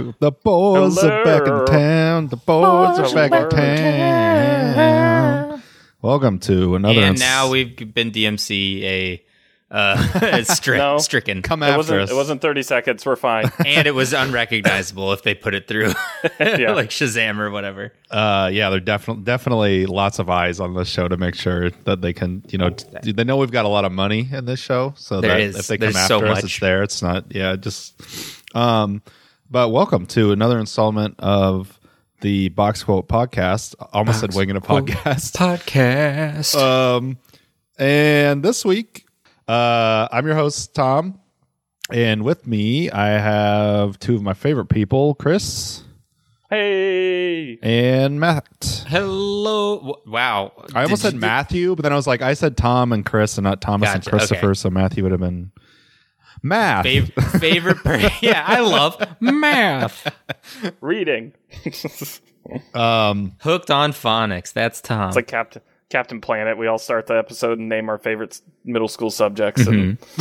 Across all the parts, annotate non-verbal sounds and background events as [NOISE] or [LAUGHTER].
The boys are back in town. The boys are back in town. Welcome to another. and ins- now we've been DMC a uh, [LAUGHS] [LAUGHS] stri- No. stricken, come It after wasn't. us. It wasn't 30 seconds. We're fine. [LAUGHS] and it was unrecognizable if they put it through Yeah. like Shazam or whatever. Uh, yeah, there definitely definitely lots of eyes on this show to make sure that they can, you know, t- they know we've got a lot of money in this show, so There that is. if they come There's after so us, much. it's there. It's not, yeah, just. Um, but welcome to another installment of the Box Quote podcast. Almost said winging a podcast. Podcast. Um, and this week, uh, I'm your host Tom, and with me I have two of my favorite people, Chris hey. and Matt. Hello. W- Wow. I almost Did said you- Matthew, but then I was like, I said Tom and Chris, and not Thomas and Gotcha, Christopher, okay. so Matthew would have been math. Fav- favorite. [LAUGHS] Per- [LAUGHS] yeah, I love math. Reading. Um, Hooked on phonics. That's Tom. It's like Captain Captain Planet. We all start the episode and name our favorite middle school subjects, and [LAUGHS]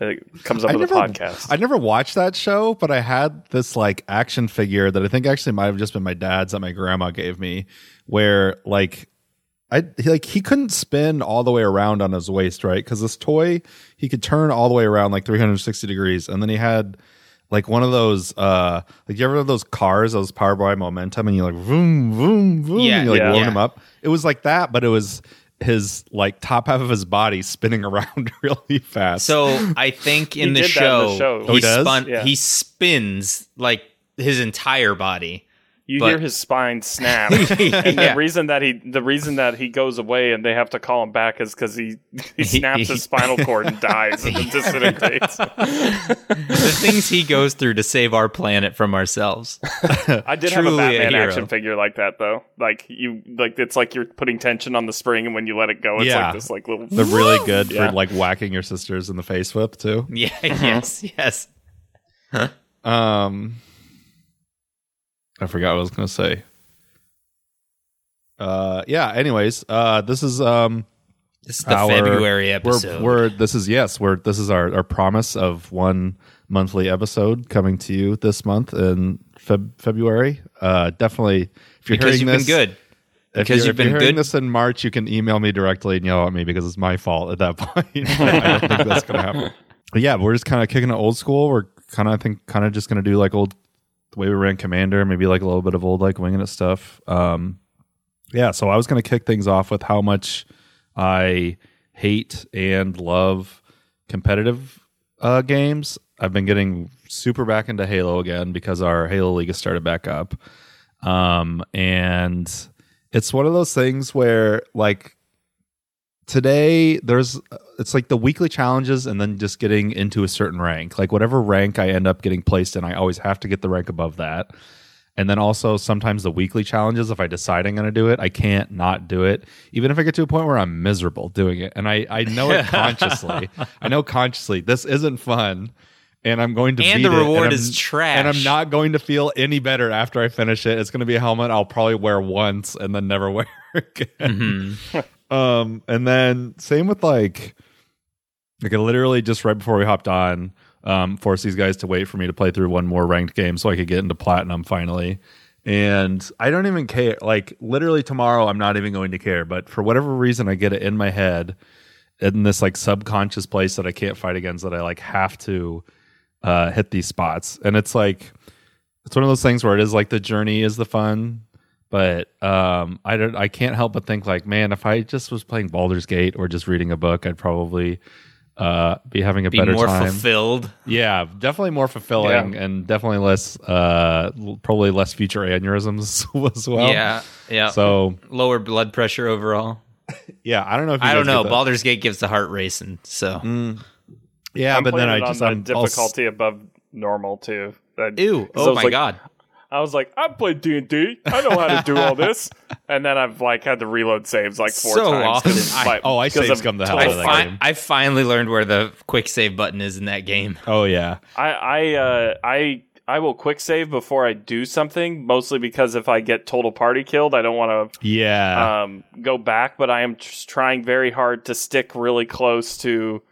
it comes up I with never, a podcast. I never watched that show, but I had this like action figure that I think actually might have just been my dad's that my grandma gave me, where like I he, like he couldn't spin all the way around on his waist, right? Because this toy he could turn all the way around like 360 degrees, and then he had like one of those uh like you ever have those cars, those power by momentum, and you like vroom vroom vroom, Yeah, and you like yeah. load Yeah. him up. It was like that, but it was his like top half of his body spinning [LAUGHS] around really fast. So I think in He the did that in show, the show. Oh, he he does? spun. Yeah. He spins like his entire body. You but- hear his spine snap, [LAUGHS] and the reason that he the reason that he goes away and they have to call him back is because he he snaps his spinal cord and dies and then [LAUGHS] disintegrates. the things he goes through to save our planet from ourselves. [LAUGHS] I did have a Truly a Batman action figure like that though. Like you, like it's like you're putting tension on the spring, and when you let it go, it's Yeah. like this like little. They're really good Yeah. for like whacking your sisters in the face with too. Yeah. Yes. Yes. Huh? Um, I forgot what I was going to say. Uh, yeah. Anyways, uh, this is um, This is the our- February we're, episode. we're this is yes, we're this is our our promise of one monthly episode coming to you this month in Feb- February. Uh, definitely if you're because hearing you've this, been good. If Because you're, you've if you're been hearing good. this in March, you can email me directly and yell at me because it's my fault at that [LAUGHS] point. I don't think that's going to happen. [LAUGHS] But yeah, we're just kind of kicking it old school. We're kind of, I think, kind of just going to do like old, the way we ran Commander, maybe like a little bit of old, like winging it stuff. Um, yeah, so I was going to kick things off with how much I hate and love competitive uh, games. I've been getting super back into Halo again because our Halo League has started back up. Um, and it's one of those things where like today there's it's like the weekly challenges and then just getting into a certain rank. Like whatever rank I end up getting placed in, I always have to get the rank above that. And then also sometimes the weekly challenges, if I decide I'm going to do it, I can't not do it, even if I get to a point where I'm miserable doing it. And I, I know it [LAUGHS] consciously. I know consciously this isn't fun. And I'm going to And the reward I'm- is trash. And I'm not going to feel any better after I finish it. It's going to be a helmet I'll probably wear once and then never [LAUGHS] wear again. Mm-hmm. Um, and then same with like, like I literally just right before we hopped on, um, forced these guys to wait for me to play through one more ranked game so I could get into platinum finally. And I don't even care. Like literally tomorrow, I'm not even going to care. But for whatever reason, I get it in my head in this like subconscious place that I can't fight against that I like have to uh, hit these spots. And it's like it's one of those things where it is like the journey is the fun, but um, I don't I can't help but think like, man, if I just was playing Baldur's Gate or just reading a book, I'd probably uh, be having a Be better more time. fulfilled. Yeah, definitely more fulfilling and definitely less uh, probably less future aneurysms [LAUGHS] as well. yeah. Yeah. So lower blood pressure overall. [LAUGHS] yeah, I don't know if you I don't know. that. Baldur's Gate gives the heart racing. So Yeah, I'm but then I it on just I'm I was- difficulty above normal too. That- ew. 'cause I Oh my like- god. I was like, I played D and D. I know how to do all this, [LAUGHS] and then I've like had to reload saves like four So times. often. 'cause I- oh, I because save of scummed the hell out of that I, game. I finally learned where the quick save button is in that game. Oh yeah, I I uh, I I will quick save before I do something, mostly because if I get total party killed, I don't want to yeah. um, go back. But I am just trying very hard to stick really close to,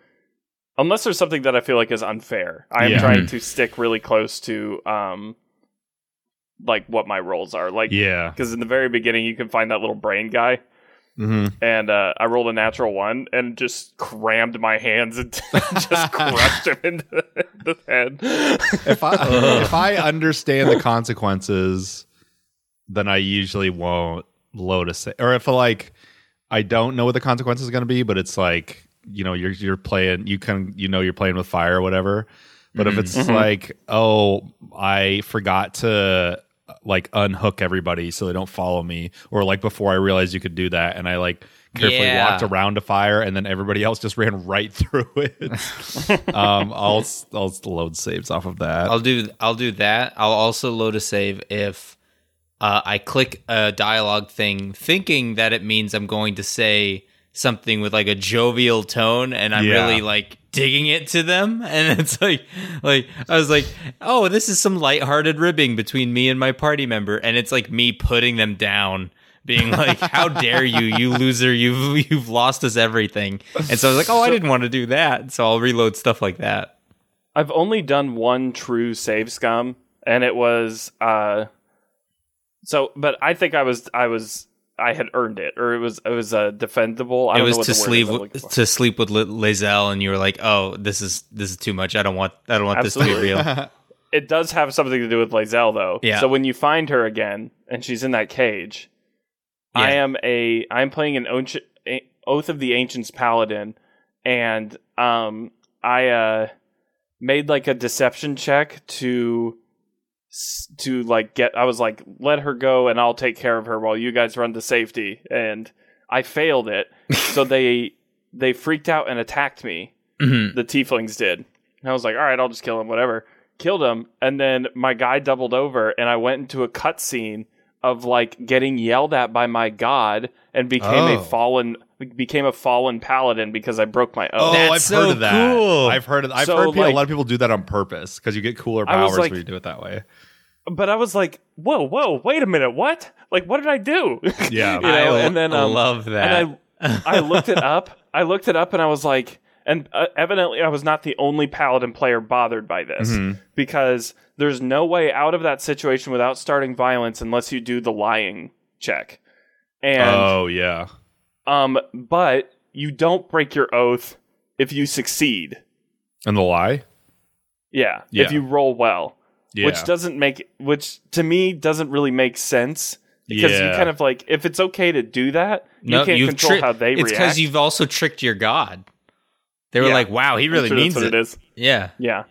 unless there's something that I feel like is unfair. I am Yeah. trying to stick really close to um, like what my roles are. Like Yeah. because in the very beginning you can find that little brain guy, hmm and uh, I rolled a natural one and just crammed my hands and [LAUGHS] just crushed him into [LAUGHS] the head. If I [LAUGHS] if I understand the consequences, then I usually won't load a save. Or if like I don't know what the consequences is going to be, but it's like you know you're you're playing you can you know you're playing with fire or whatever. But if it's like oh I forgot to like unhook everybody so they don't follow me, or like before I realized you could do that, and I like carefully Yeah. walked around a fire, and then everybody else just ran [LAUGHS] right through it. [LAUGHS] um, I'll I'll load saves off of that. I'll do I'll do that. I'll also load a save if uh, I click a dialogue thing, thinking that it means I'm going to say something with like a jovial tone, and I'm Yeah. really like digging it to them, [LAUGHS] and it's like like I was like, oh, this is some lighthearted ribbing between me and my party member, and it's like me putting them down. Being [LAUGHS] like, "How dare you, you loser! You've you've lost us everything." And so I was like, "Oh, I didn't want to do that." So I'll reload stuff like that. I've only done one true save scum, and it was uh so but I think I was I was I had earned it, or it was it was uh, defendable. I it don't was know what to sleep is I'm looking for. to sleep with Le- Lae'zel, and you were like, "Oh, this is this is too much. I don't want I don't want this to be real." [LAUGHS] It does have something to do with Lae'zel, though. Yeah. So when you find her again, and she's in that cage, I am a I'm playing an Oath- Oath of the Ancients paladin, and um I uh made like a deception check to s- to like get I was like let her go and I'll take care of her while you guys run to safety and I failed it so [LAUGHS] they they freaked out and attacked me Mhm. the tieflings did and I was like all right I'll just kill him whatever killed him and then my guy doubled over and I went into a cutscene of like getting yelled at by my god and became Oh. a fallen became a fallen paladin because I broke my oath. Oh, That's I've so heard of that. cool. I've heard of, I've So, heard people, like- a lot of people do that on purpose because you get cooler powers like- when you do it that way. but I was like, whoa, whoa, wait a minute, what? Like, what did I do? Yeah. [LAUGHS] you know, I and then um, love that. And I, I looked it up. I looked it up, and I was like, and uh, evidently, I was not the only paladin player bothered by this Mm-hmm. because there's no way out of that situation without starting violence unless you do the lying check. And oh yeah. Um, but you don't break your oath if you succeed. And the lie. Yeah, Yeah. if you roll well. Yeah. which doesn't make which to me doesn't really make sense because you kind of like if it's okay to do that you can't control tri- how they It's react because you've also tricked your god. They were Yeah. like, "Wow, he really sure means it." it is Yeah. yeah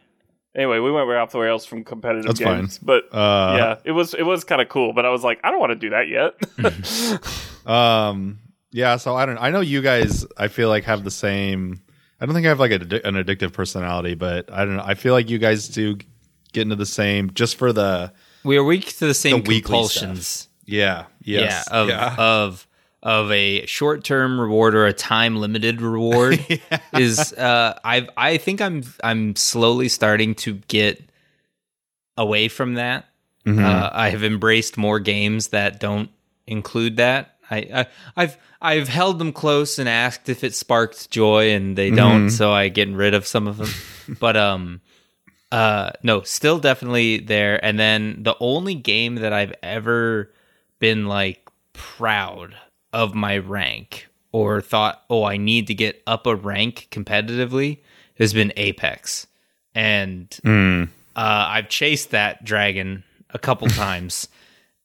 anyway we went way off the rails from competitive That's fine. games but Uh, yeah it was it was kind of cool but i was like i don't want to do that yet [LAUGHS] Um. Yeah. So I don't. I know you guys. I feel like have the same. I don't think I have like a, an addictive personality, but I don't know. I feel like you guys do get into the same just for the. We are weak to the same The compulsions. Yeah. Yes. Yeah, of yeah. [LAUGHS] of of a short term reward or a time limited reward [LAUGHS] is uh I I think I'm I'm slowly starting to get away from that. Mm-hmm. Uh, I have embraced more games that don't include that. I, I I've I've held them close and asked if it sparked joy, and they don't. So I get rid of some of them. [LAUGHS] but um, uh, no, still definitely there. And then the only game that I've ever been like proud of my rank or thought, oh, I need to get up a rank competitively has been Apex. And uh, I've chased that dragon a couple [LAUGHS] times,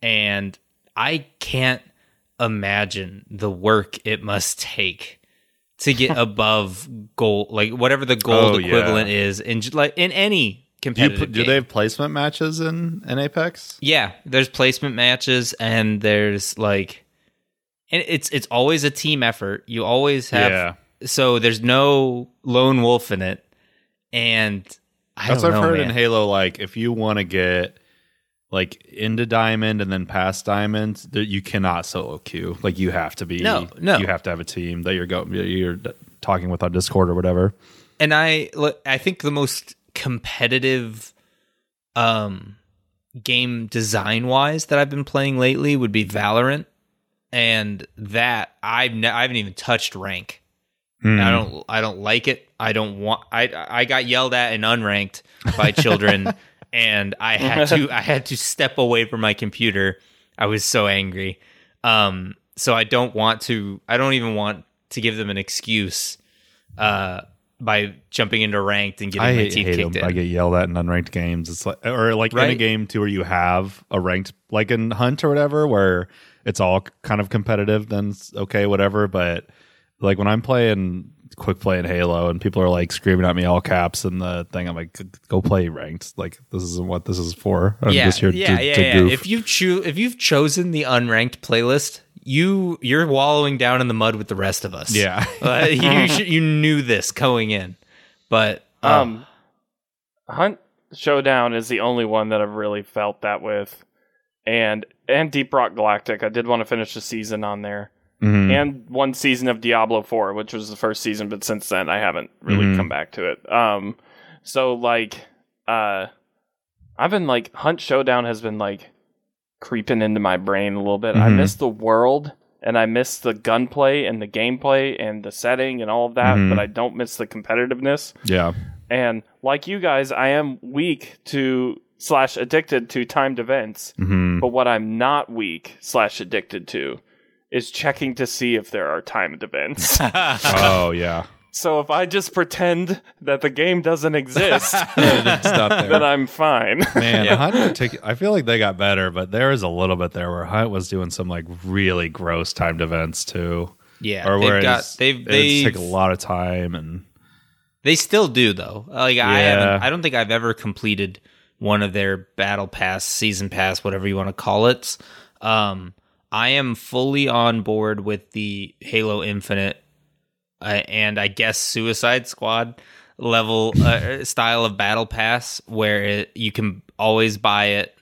and I can't imagine the work it must take to get [LAUGHS] above gold, like whatever the gold Oh, yeah. equivalent is in like in any Do, you, competitive do they have placement matches in, in Apex? Yeah, there's placement matches and there's like and it's it's always a team effort. You always have Yeah. so there's no lone wolf in it. And I That's I've heard man. in Halo. Like, if you want to get like into diamond and then past diamond, that you cannot solo queue. Like, you have to be. No, no. You have to have a team that you're going you're talking with on Discord or whatever. and I look, I think the most competitive um game design wise that I've been playing lately would be Valorant and that I've ne- I haven't even touched rank. Hmm. I don't I don't like it. I don't want I I got yelled at and unranked by children [LAUGHS] and I [LAUGHS] had to I had to step away from my computer. I was so angry. Um, so I don't want to. I don't even want to give them an excuse uh, by jumping into ranked and getting I my hate, teeth hate kicked them. in. I get yelled at in unranked games. It's like, or like in a game too, where you have a ranked, like in Hunt or whatever, where it's all kind of competitive. Then okay, whatever. But like when I'm playing quick play in Halo, and people are like screaming at me all caps and the thing, I'm like, go play ranked. Like this isn't what this is for. I'm yeah, just here yeah, to, yeah, to yeah. goof. If you choose, if you've chosen the unranked playlist, you you're wallowing down in the mud with the rest of us. yeah, [LAUGHS] Uh, you [LAUGHS] should, you knew this going in, but um, Um, Hunt Showdown is the only one that I've really felt that with, and and Deep Rock Galactic. I did want to finish the season on there, Mhm. and one season of Diablo Four, which was the first season, but since then I haven't really Mhm. come back to it. Um, so like, uh, I've been like Hunt Showdown has been like creeping into my brain a little bit. I Mhm. miss the world. And I miss the gunplay and the gameplay and the setting and all of that, but I don't miss the competitiveness. yeah. And like you guys, I am weak to slash addicted to timed events. hmm But what I'm not weak slash addicted to is checking to see if there are timed events. [LAUGHS] oh yeah. so if I just pretend that the game doesn't exist, [LAUGHS] It's there. then I'm fine. Man, [LAUGHS] Yeah. Hunt partic- I feel like they got better, but there was a little bit there where Hunt was doing some like really gross timed events too. yeah, or they've where got it's- they've it would they take a lot of time and they still do though. Like I haven't, I don't think I've ever completed one of their battle pass, season pass, whatever you want to call it. Um, I am fully on board with the Halo Infinite uh, and I guess Suicide Squad level uh, [LAUGHS] style of battle pass where it, you can always buy it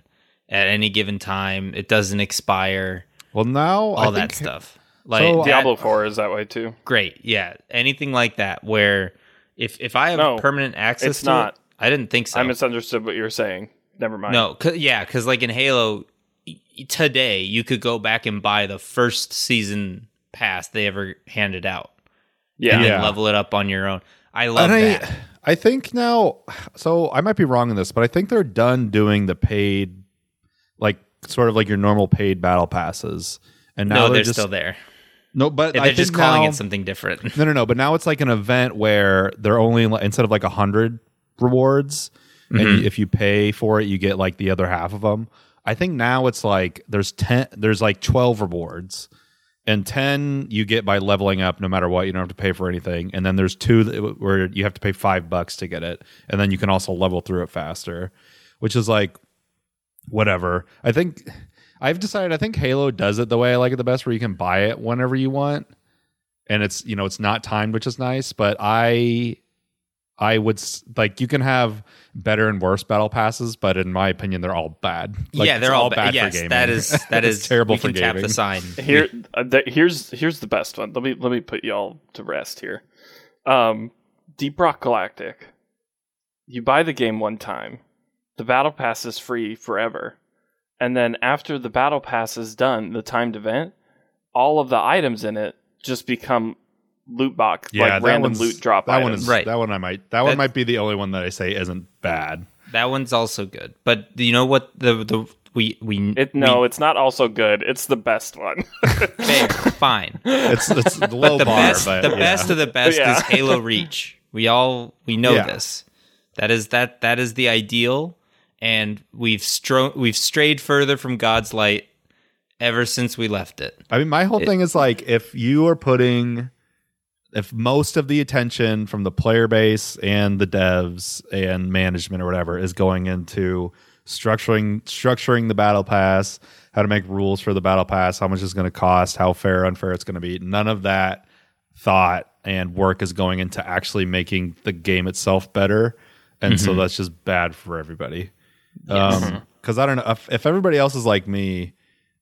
at any given time. It doesn't expire. well now All I that think, stuff. Like So, that- Diablo 4 is that way too. great, yeah. Anything like that where if if I have No, permanent access it's to not. it, I didn't think so. I misunderstood what you were saying. Never mind. no, cause, yeah, because like in Halo y- today, you could go back and buy the first season pass they ever handed out Yeah. and Yeah. level it up on your own. I love and that. I think now so I might be wrong in this, but I think they're done doing the paid like sort of like your normal paid battle passes. And now no, they're, they're just still there. no, but They're I just think calling now- it something different. [LAUGHS] No, no, no. But now it's like an event where they're only instead of like a hundred rewards, and Mhm. you, if you pay for it, you get like the other half of them. I think now it's like there's ten, there's like twelve rewards, and ten you get by leveling up no matter what. You don't have to pay for anything, and then there's two that, where you have to pay five bucks to get it, and then you can also level through it faster, which is like whatever. I think I've decided. I think Halo does it the way I like it the best, where you can buy it whenever you want and it's you know it's not timed which is nice but i i would like you can have better and worse battle passes but in my opinion they're all bad Like, yeah, they're all, bad bad. Yes, for gaming that is [LAUGHS] that It's is terrible we for can tap gaming the sign. Here, uh, th- here's here's the best one. Let me let me put y'all to rest here. Um, Deep Rock Galactic. You buy the game one time, the battle pass is free forever, and then after the battle pass is done, the timed event, all of the items in it just become loot box, yeah like random loot drop that one is Right. that one i might that one might be the only one that i say isn't bad That one's also good. But do you know what the the we we It no, it's not also good. It's the best one. [LAUGHS] fair fine. it's it's the [LAUGHS] low the bar best but the yeah. best of the best Yeah. is Halo [LAUGHS] Reach. We all we know Yeah. this. That is that that is the ideal and we've stro- we've strayed further from God's light ever since we left it. I mean, my whole It- thing is like if you are putting, if most of the attention from the player base and the devs and management or whatever is going into structuring structuring the battle pass, how to make rules for the battle pass, how much it's going to cost, how fair or unfair it's going to be, none of that thought and work is going into actually making the game itself better, and so that's just bad for everybody. Um, because I don't know if, if everybody else is like me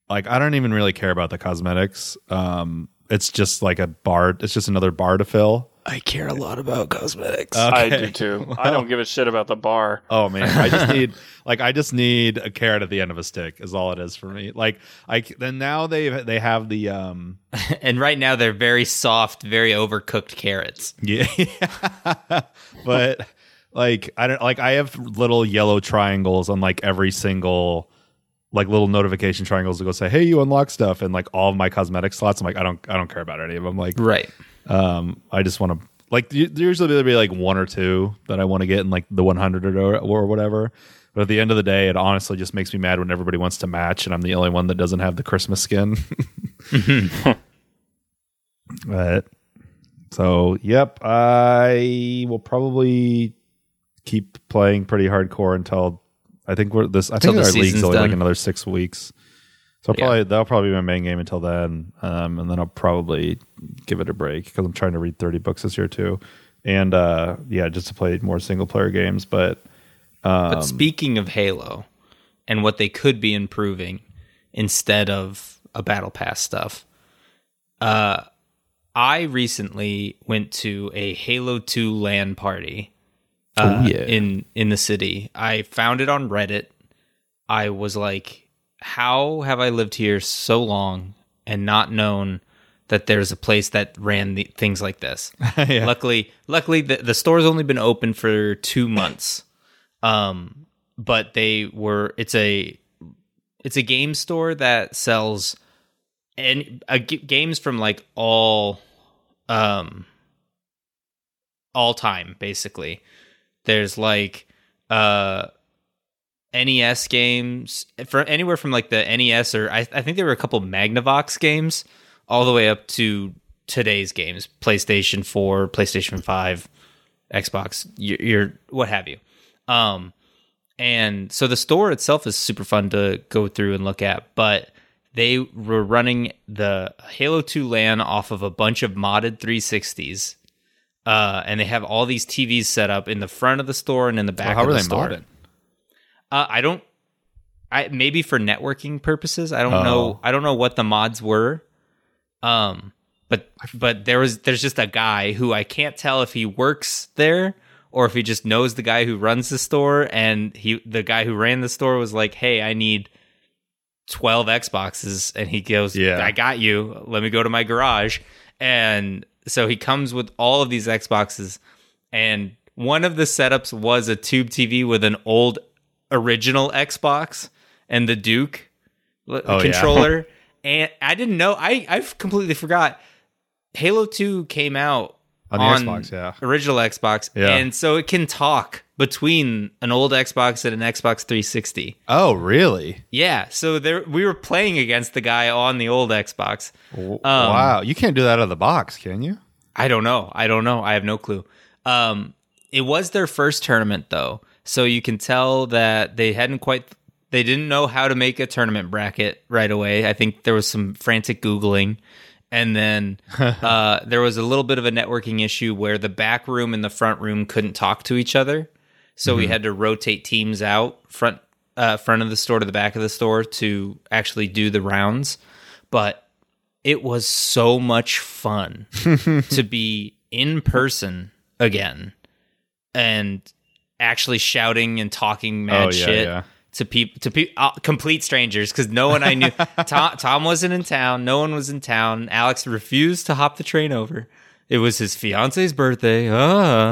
like I don't even really care about the cosmetics. Um, it's just like a bar. It's just another bar to fill. I care a lot about cosmetics. I do too. [LAUGHS] I don't give a shit about the bar. Oh man, I just [LAUGHS] need like I just need a carrot at the end of a stick is all it is for me. Like I then now they they have the um [LAUGHS] and right now they're very soft, very overcooked carrots. yeah, but like I don't like I have little yellow triangles on like every single like little notification triangles to go say, "Hey, you unlock stuff," and like all of my cosmetic slots. I'm like, I don't, I don't care about any of them. Like, Right. um, I just want to like usually there'll be like one or two that I want to get in like the 100 or, or whatever. But at the end of the day, it honestly just makes me mad when everybody wants to match, and I'm the only one that doesn't have the Christmas skin. [LAUGHS] but so, yep, I will probably keep playing pretty hardcore until I think we're this. I think our league's only like another six weeks. So I'll Yeah. probably that'll probably be my main game until then, um, and then I'll probably give it a break because I'm trying to read 30 books this year too, and uh, yeah, just to play more single player games. But But speaking of Halo and what they could be improving instead of a battle pass stuff, uh, I recently went to a Halo 2 LAN party. Uh, Oh, yeah. in in the city. I found it on Reddit. I was like, how have I lived here so long and not known that there's a place that ran the, things like this? [LAUGHS] yeah. Luckily, luckily the, the store's only been open for two months. Um, but they were it's a it's a game store that sells and uh, g- games from like all um all time basically. There's like uh NES games for anywhere from like the NES or I, I think there were a couple Magnavox games all the way up to today's games PlayStation 4, PlayStation 5, Xbox, your, what have you. Um and so the store itself is super fun to go through and look at, but they were running the Halo 2 LAN off of a bunch of modded 360s. Uh, and they have all these TVs set up in the front of the store and in the back how of are the they store. modded? Uh, I don't. I maybe for networking purposes. I don't Oh. know. I don't know what the mods were. Um, but but there was there's just a guy who I can't tell if he works there or if he just knows the guy who runs the store. And he the guy who ran the store was like, "Hey, I need." 12 Xboxes and he goes, Yeah. I got you. Let me go to my garage. And so he comes with all of these Xboxes and one of the setups was a tube TV with an old original Xbox and the Duke Oh, yeah. controller. [LAUGHS] and I didn't know. I I completely forgot. Halo Two came out On the Xbox, yeah. original Xbox, Yeah. and so it can talk between an old Xbox and an Xbox 360. Oh, really? Yeah, so there we were playing against the guy on the old Xbox. Um, wow, you can't do that out of the box, can you? I don't know. I don't know. I have no clue. Um, it was their first tournament though, so you can tell that they hadn't quite. They didn't know how to make a tournament bracket right away. I think there was some frantic googling, and then [LAUGHS] uh, there was a little bit of a networking issue where the back room and the front room couldn't talk to each other. So we had to rotate teams out front uh, front of the store to the back of the store to actually do the rounds. But it was so much fun [LAUGHS] to be in person again and actually shouting and talking mad Oh, yeah, shit yeah. to people to pe- uh, complete strangers because no one I knew [LAUGHS] Tom, Tom wasn't in town no one was in town Alex refused to hop the train over it was his fiance's birthday ah.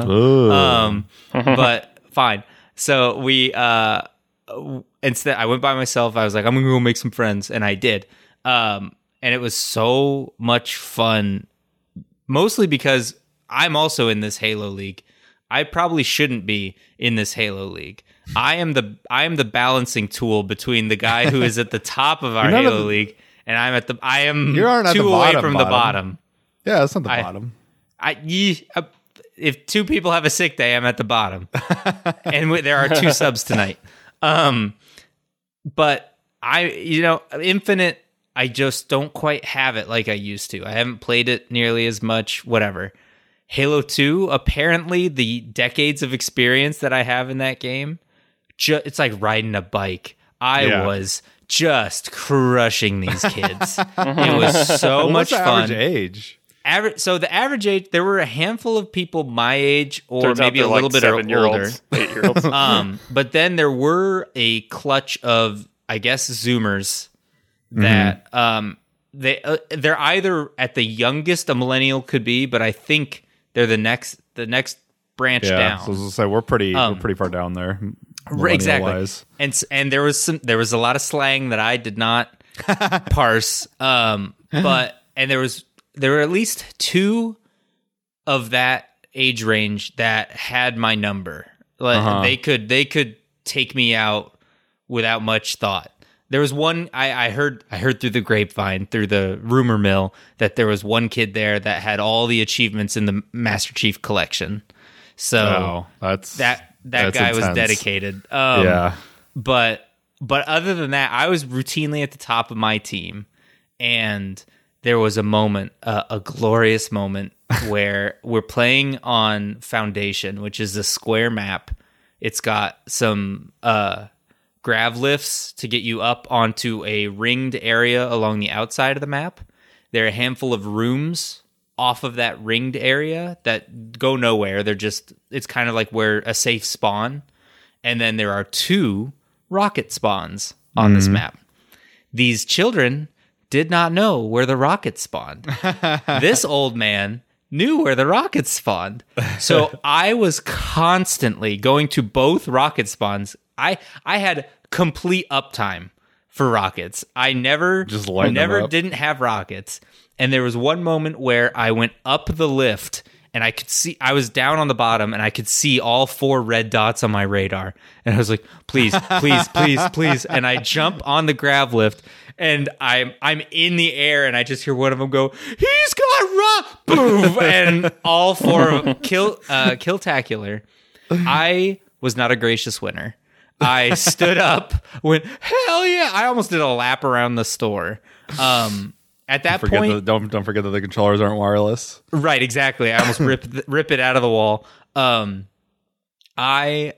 Um but fine so we uh instead I went by myself I was like I'm gonna go make some friends and I did um and it was so much fun mostly because I'm also in this Halo League. I probably shouldn't be in this Halo League. I am the I am the balancing tool between the guy who is at the top of our You're Halo the- League and I'm at the I am You aren't at two the away bottom, from the bottom. bottom. yeah, that's not the I- bottom. I uh, if two people have a sick day, I'm at the bottom, [LAUGHS] and we, there are two subs tonight. Um, but I, you know, Infinite, I just don't quite have it like I used to. I haven't played it nearly as much. Whatever. Halo Two, apparently, the decades of experience that I have in that game, ju- it's like riding a bike. I Yeah. was just crushing these kids. [LAUGHS] it was so Well, much fun average age? Average so the average age there were a handful of people my age or Turns maybe a little like bit older eight-year-olds. [LAUGHS] um but then there were a clutch of i guess zoomers that um they uh, they're either at the youngest a millennial could be but i think they're the next the next branch yeah. down. So I was gonna say we're pretty Um, we're pretty far down there. Right, exactly. And and there was some there was a lot of slang that I did not [LAUGHS] parse. Um, but and there was there were at least two of that age range that had my number. Like Uh-huh. they could they could take me out without much thought. There was one I, I heard I heard through the grapevine through the rumor mill that there was one kid there that had all the achievements in the Master Chief collection. So Oh, that's that that that's guy was dedicated. Um, yeah. but but other than that, I was routinely at the top of my team, and there was a moment, uh, a glorious moment, [LAUGHS] where we're playing on Foundation, which is a square map. It's got some uh, grav lifts to get you up onto a ringed area along the outside of the map. There are a handful of rooms off of that ringed area that go nowhere. They're just it's kind of like where a safe spawn. And then there are two rocket spawns on this map. These children did not know where the rockets spawned. [LAUGHS] this old man knew where the rockets spawned. So [LAUGHS] I was constantly going to both rocket spawns. I I had complete uptime for rockets. I never Just never didn't have rockets. And there was one moment where I went up the lift and I could see I was down on the bottom and I could see all four red dots on my radar. And I was like, please, please, please, please. And I jump on the grav lift and I'm I'm in the air and I just hear one of them go, He's got rock boom [LAUGHS] and all four of them kill uh killtacular. I was not a gracious winner. I stood up, went, hell yeah. I almost did a lap around the store. Um at that Forget point, the, don't don't forget that the controllers aren't wireless. Right, exactly. I almost rip [LAUGHS] rip it out of the wall. Um, I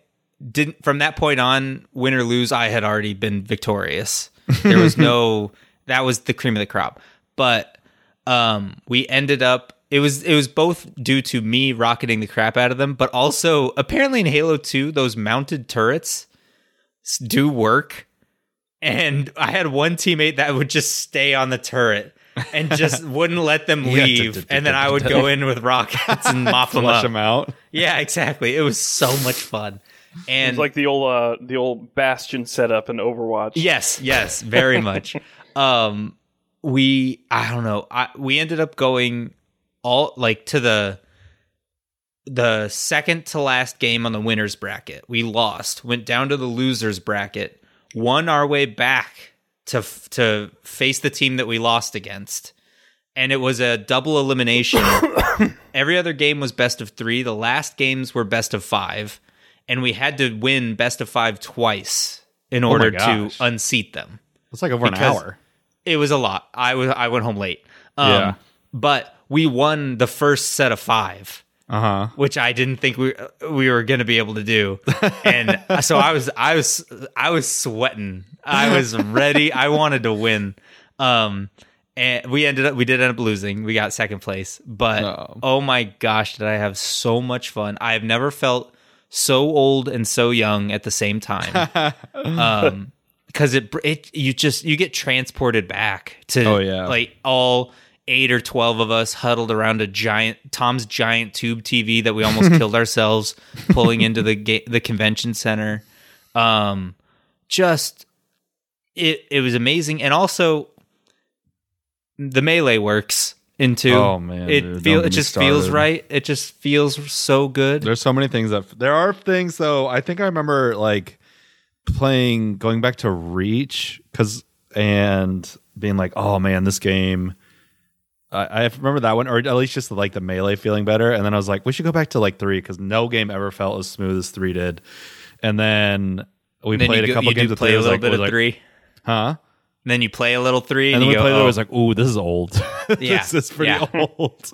didn't from that point on, win or lose, I had already been victorious. There was no [LAUGHS] that was the cream of the crop. But um, we ended up it was it was both due to me rocketing the crap out of them, but also apparently in Halo Two, those mounted turrets do work. And I had one teammate that would just stay on the turret and just [LAUGHS] wouldn't let them leave. And then I would go in with rockets and mop [LAUGHS] them Flush up. them out. Yeah, exactly. It was so much fun. And It's like the old uh, the old Bastion setup in Overwatch. yes, yes, very [LAUGHS] much. um, we I don't know. I, we ended up going all like to the the second to last game on the winners bracket. We lost. Went down to the losers bracket. Won our way back to to face the team that we lost against. And it was a double elimination. [COUGHS] Every other game was best of 3. The last games were best of 5. And we had to win best of 5 twice in order to unseat them It's like over Because- an hour. it was a lot. I was I went home late. Um, Yeah. But we won the first set of five, Uh huh. which I didn't think we we were going to be able to do, and [LAUGHS] so I was I was I was sweating. I was ready. I wanted to win. Um, and we ended up we did end up losing. We got second place, but Oh. oh my gosh, did I have so much fun! I have never felt so old and so young at the same time. [LAUGHS] um because it it you just you get transported back to Oh, yeah. like all eight or twelve of us huddled around a giant Tom's giant tube TV that we almost [LAUGHS] killed ourselves pulling into the ga- the convention center. Um, just it it was amazing, and also the melee works into. Oh, man, it dude, feel it just feels right. It just feels so good. There's so many things that there are things though. I think I remember like playing going back to Reach because and being like, oh man, this game. I, I remember that one, or at least just like the melee feeling better. And then I was like, we should go back to like three because no game ever felt as smooth as three did. And then we then played a go- couple games of play three. a it was little like, bit was of like, three. huh? Then you play a little three, and, And then you we go, played it. I oh. was like, "Ooh, this is old. [LAUGHS] Yeah, this is pretty yeah. [LAUGHS] old."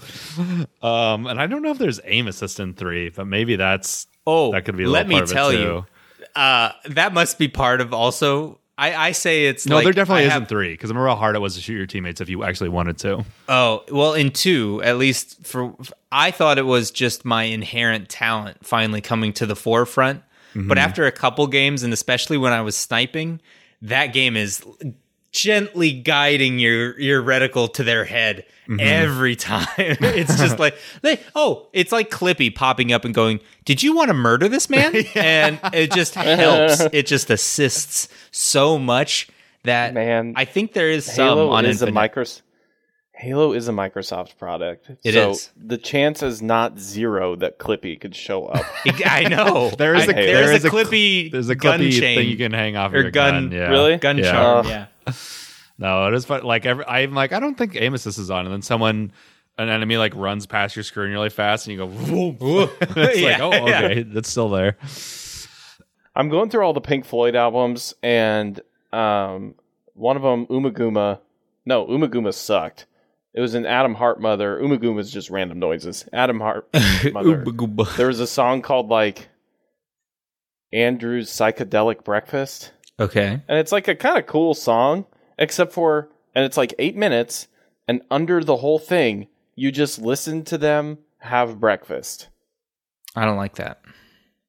Um, and I don't know if there's aim assist in three, but maybe that's Oh, that could be. A let me tell you, uh, that must be part of also. I, I say it's No, like, there definitely I isn't have- three because I remember how hard it was to shoot your teammates if you actually wanted to. Oh well, in two, at least for I thought it was just my inherent talent finally coming to the forefront. Mm-hmm. But after a couple games, and especially when I was sniping, that game is gently guiding your your reticle to their head mm-hmm. every time. [LAUGHS] it's just like they oh, it's like Clippy popping up and going, "Did you want to murder this man?" [LAUGHS] And it just helps. [LAUGHS] It just assists so much that Man, I think there is some Halo on is a Infinite. Microsoft. Halo is a Microsoft product. It so is. The chance is not zero that Clippy could show up. [LAUGHS] I know. [LAUGHS] There is I- a- there's there is a a cl- Clippy There's a gun clippy chain thing you can hang off or your gun- gun. Yeah. Really? gun Yeah. charm. Uh, yeah. [LAUGHS] No, it is fun. Like every, I'm like, I don't think aim assist is on, and then someone, an enemy like runs past your screen really fast, and you go, whoop. it's like, Yeah, oh, yeah. okay, that's still there. I'm going through all the Pink Floyd albums, and um, one of them, Ummagumma. No, Ummagumma sucked. It was an Atom Heart mother. Ummagumma is just random noises. Atom Heart [LAUGHS] mother. there was a song called like Andrew's Psychedelic Breakfast. okay. And it's like a kind of cool song, except for, and it's like eight minutes, and under the whole thing, you just listen to them have breakfast. I don't like that.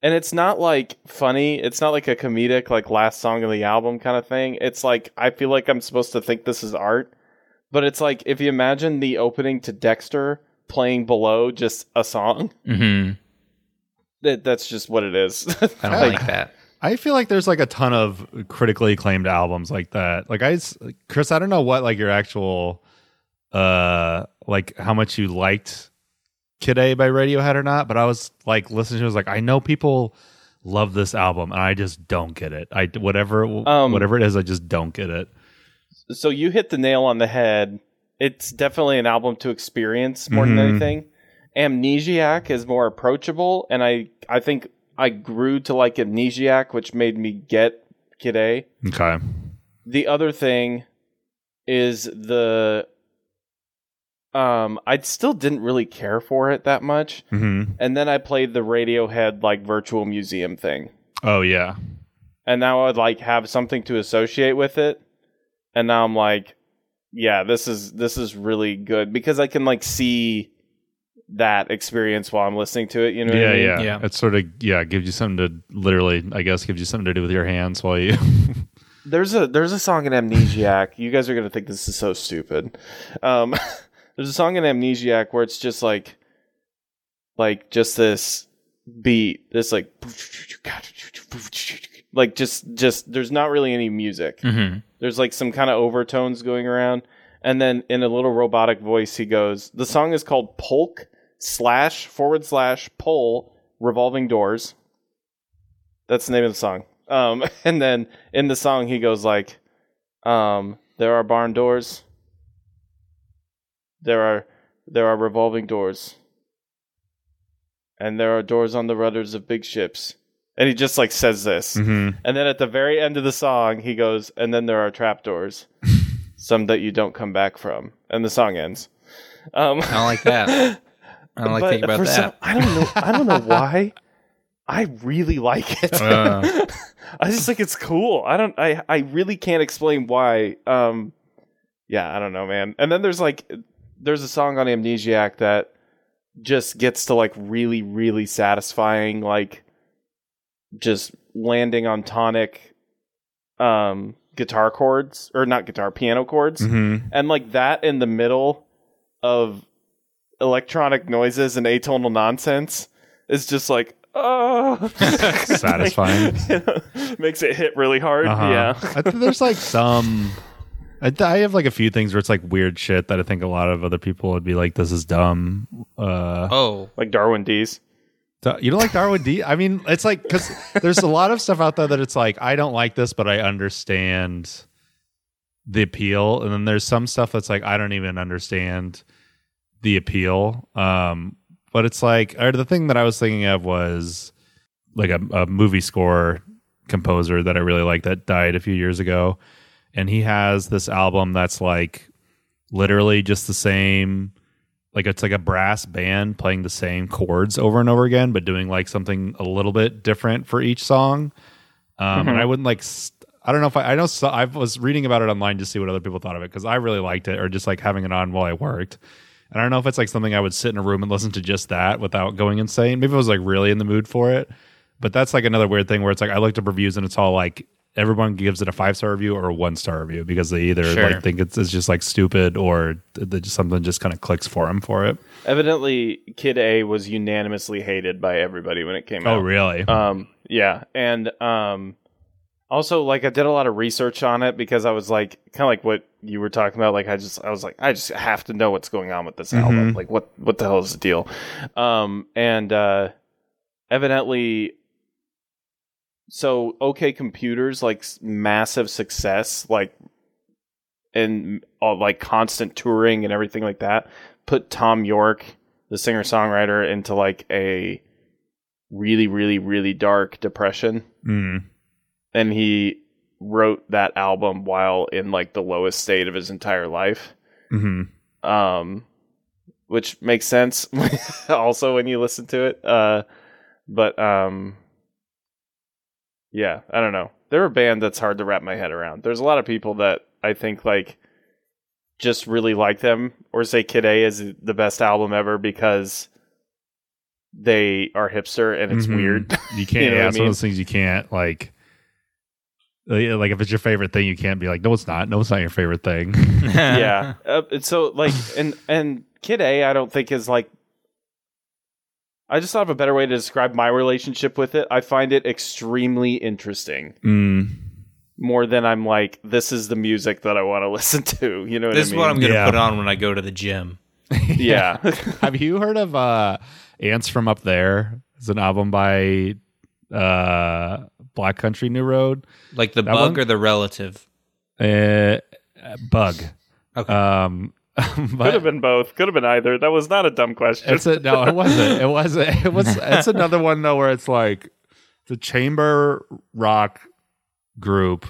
And it's not like funny, it's not like a comedic, like last song of the album kind of thing. It's like, I feel like I'm supposed to think this is art, but it's like if you imagine the opening to Dexter playing below just a song, hmm that, that's just what it is. I don't [LAUGHS] like that. I feel like there's like a ton of critically acclaimed albums like that. Like I, s- Chris, I don't know what like your actual, uh, like how much you liked Kid A by Radiohead or not, but I was like listening to it, I was like, I know people love this album and I just don't get it. I whatever Um, whatever it is, I just don't get it. So you hit the nail on the head. It's definitely an album to experience more than Mhm. anything. Amnesiac is more approachable, and I I think I grew to like Amnesiac, which made me get Kid A. Okay. The other thing is the um I still didn't really care for it that much, hmm and then I played the Radiohead like virtual museum thing, Oh yeah. and now I'd like have something to associate with it, and now I'm like, yeah, this is this is really good because I can like see that experience while I'm listening to it. You know? what I Yeah, mean? yeah, Yeah. It sort of yeah gives you something to literally, I guess, gives you something to do with your hands while you. [LAUGHS] There's a there's a song in Amnesiac. you guys are gonna think this is so stupid. Um, [LAUGHS] there's a song in Amnesiac where it's just like, like just this beat, this like, like just just there's not really any music. hmm There's like some kind of overtones going around, and then in a little robotic voice, he goes. The song is called Pulk slash forward slash pole revolving doors. That's the name of the song. Um, [LAUGHS] and then in the song, he goes like, um, "There are barn doors. There are there are revolving doors, and there are doors on the rudders of big ships." And he just like says this. hmm And then at the very end of the song, he goes, and then there are trapdoors, [LAUGHS] some that you don't come back from. And the song ends. Um, I don't like that. [LAUGHS] I don't like thinking about that. some- I don't know. I don't know [LAUGHS] why. I really like it. Uh. I just think it's cool. I don't. I I really can't explain why. Um, yeah, I don't know, man. And then there's like, there's a song on Amnesiac that just gets to like really, really satisfying, like just landing on tonic, um, guitar chords or not guitar, piano chords hmm and like that in the middle of electronic noises and atonal nonsense is just like oh [LAUGHS] Satisfying. [LAUGHS] makes it hit really hard Uh-huh. yeah I think there's like some. I, I have like a few things where it's like weird shit that I think a lot of other people would be like, "This is dumb." Uh, oh, like darwin d's Da- You don't like Darwin Deez? [LAUGHS] I mean, it's like because there's a lot of stuff out there that it's like I don't like this, but I understand the appeal, and then there's some stuff that's like I don't even understand the appeal. Um, but it's like or the thing that I was thinking of was like a, a movie score composer that I really like that died a few years ago, and he has this album that's like literally just the same like it's like a brass band playing the same chords over and over again but doing like something a little bit different for each song. Um and i wouldn't like st- i don't know if i i know so, i was reading about it online to see what other people thought of it because i really liked it or just like having it on while i worked. And i don't know if it's like something i would sit in a room and listen to just that without going insane. Maybe i was like really in the mood for it. But that's like another weird thing where it's like i looked up reviews and it's all like everyone gives it a five star review or a one star review because they either Sure. like think it's, it's just like stupid or th- th- something just kind of clicks for them for it. Evidently, Kid A was unanimously hated by everybody when it came out. Oh, really? Um, yeah, and um, also like I did a lot of research on it because I was like, kind of like what you were talking about. Like I just, I was like, I just have to know what's going on with this album. Like, what, what the hell is the deal? Um, and uh, evidently, so OK Computers like massive success, like and all like constant touring and everything like that, put Thom Yorke, the singer songwriter, into like a really, really, really dark depression. Mm. And he wrote that album while in like the lowest state of his entire life. hmm Um, which makes sense [LAUGHS] also when you listen to it. Uh, but um, yeah, I don't know. They're a band that's hard to wrap my head around. There's a lot of people that I think like just really like them or say Kid A is the best album ever because they are hipster and it's Mhm. weird. You [LAUGHS] can't. You know yeah, what I it's one of those things you can't like. Like if it's your favorite thing, you can't be like, no, it's not. No, it's not your favorite thing. [LAUGHS] yeah. Uh, so like and and Kid A I don't think is like I just thought of a better way to describe my relationship with it. I find it extremely interesting. mm. More than I'm like, this is the music that I want to [LAUGHS] listen to. You know what This I is mean? what I'm going to Yeah. put on when I go to the gym. [LAUGHS] yeah. [LAUGHS] Have you heard of uh, "Ants from Up There"? It's an album by uh, Black Country New Road. Like the That bug one? or the relative. Uh, Bug. Okay. Um, [LAUGHS] Could have been both. Could have been either. That was not a dumb question. it's a no. It wasn't. It wasn't. It was. [LAUGHS] It's another one though, where it's like the chamber rock group.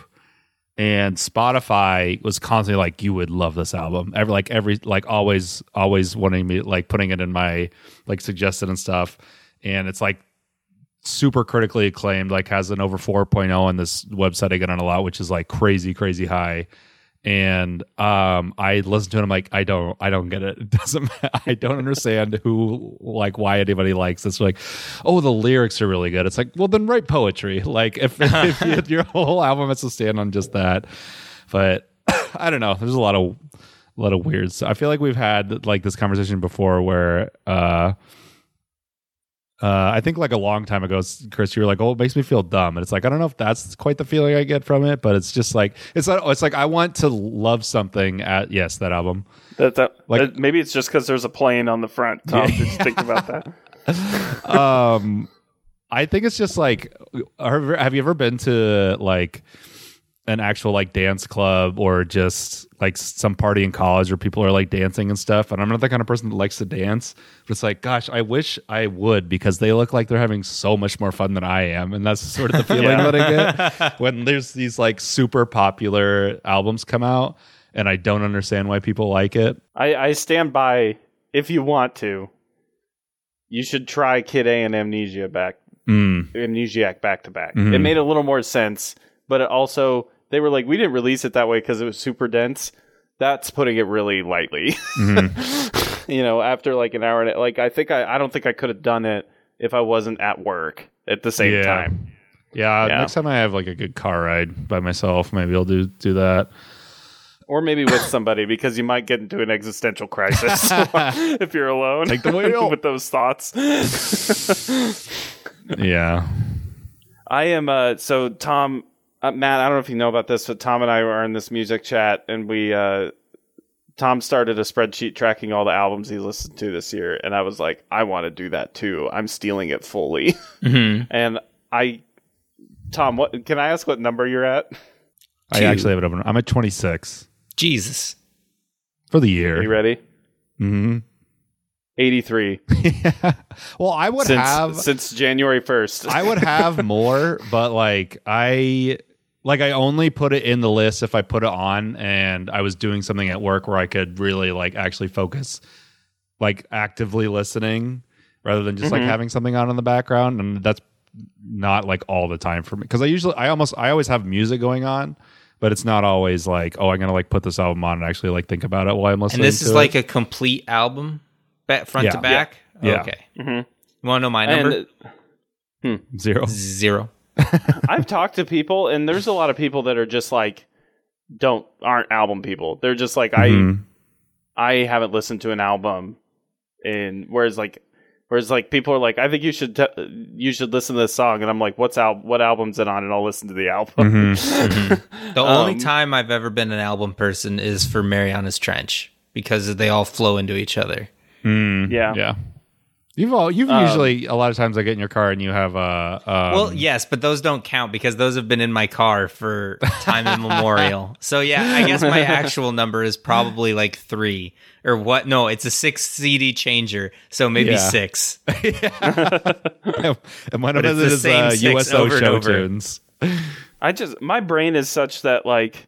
And Spotify was constantly like, "You would love this album." Every like every like always always wanting me like putting it in my like suggested and stuff. And it's like super critically acclaimed, like has an over 4.0 on this website I get on a lot, which is like crazy, crazy high. And um, I listened to it. I'm like, I don't, I don't get it. [LAUGHS] It doesn't. I don't understand who, like, why anybody likes this. Like, oh, the lyrics are really good. It's like, well, then write poetry. [LAUGHS] Like, if, [LAUGHS] if you- your whole album has to stand on just that. But [COUGHS] I don't know. There's a lot of, a lot of weirds. I feel like we've had like this conversation before where, uh, uh, I think like a long time ago, Chris, you were like, "Oh, it makes me feel dumb," and it's like I don't know if that's quite the feeling I get from it, but it's just like it's like it's like I want to love something. At yes, that album. that, that, Like- that- maybe it's just because there's a plane on the front. [LAUGHS] Tom, did you think about that? [LAUGHS] um, I think it's just like, have have you ever been to like an actual like dance club or just like some party in college where people are like dancing and stuff? And I'm not the kind of person that likes to dance, but it's like, gosh, I wish I would because they look like they're having so much more fun than I am, and that's sort of the feeling Yeah. that I get [LAUGHS] when there's these like super popular albums come out. And I don't understand why people like it. I, I stand by. If you want to, you should try Kid A and Amnesia back Mm. Amnesiac back to back. It made a little more sense, but it also they were like, we didn't release it that way because it was super dense. That's putting it really lightly. Mm-hmm. [LAUGHS] you know, after like an hour and like I think I I don't think I could have done it if I wasn't at work at the same Yeah. time. Yeah, Yeah. next time I have like a good car ride by myself, maybe I'll do do that. Or maybe with somebody because you might get into an existential crisis [LAUGHS] if you're alone. Take the wheel. [LAUGHS] with those thoughts. Yeah. I am uh so Tom uh, Matt, I don't know if you know about this, but Tom and I are in this music chat and we uh Tom started a spreadsheet tracking all the albums he listened to this year and I was like, I want to do that too. I'm stealing it fully. hmm [LAUGHS] and I Tom, what can I ask what number you're at? I Two. actually have it open. I'm at 26 Jesus. for the year. Are you year. ready? hmm 83 [LAUGHS] well, I would since have since January 1st. I would have [LAUGHS] more, but like I like I only put it in the list if I put it on and I was doing something at work where I could really like actually focus like actively listening rather than just like Mhm. having something on in the background and that's not like all the time for me because I usually I almost I always have music going on but it's not always like oh I'm gonna like put this album on and actually like think about it while I'm listening And this to is it. like a complete album, front Yeah. to back. Yeah. Okay. Mhm. You want to know my number? And zero Zero. I've talked to people, and there's a lot of people that are just like don't aren't album people. They're just like Mhm. I I haven't listened to an album, and whereas like whereas like people are like I think you should t- you should listen to this song, and I'm like what's al- what album's it on, and I'll listen to the album. [LAUGHS] The only Um, time I've ever been an album person is for Marianas Trench because they all flow into each other. Mm, Yeah. yeah. You've all you've Um, usually a lot of times I get in your car and you have uh um, well, yes, but those don't count because those have been in my car for time immemorial. [LAUGHS] So yeah, I guess my actual number is probably like three or what? No, it's a six CD changer, so maybe Yeah. six. [LAUGHS] and one of But it it's the is same uh, USO over show over. tunes. I just my brain is such that like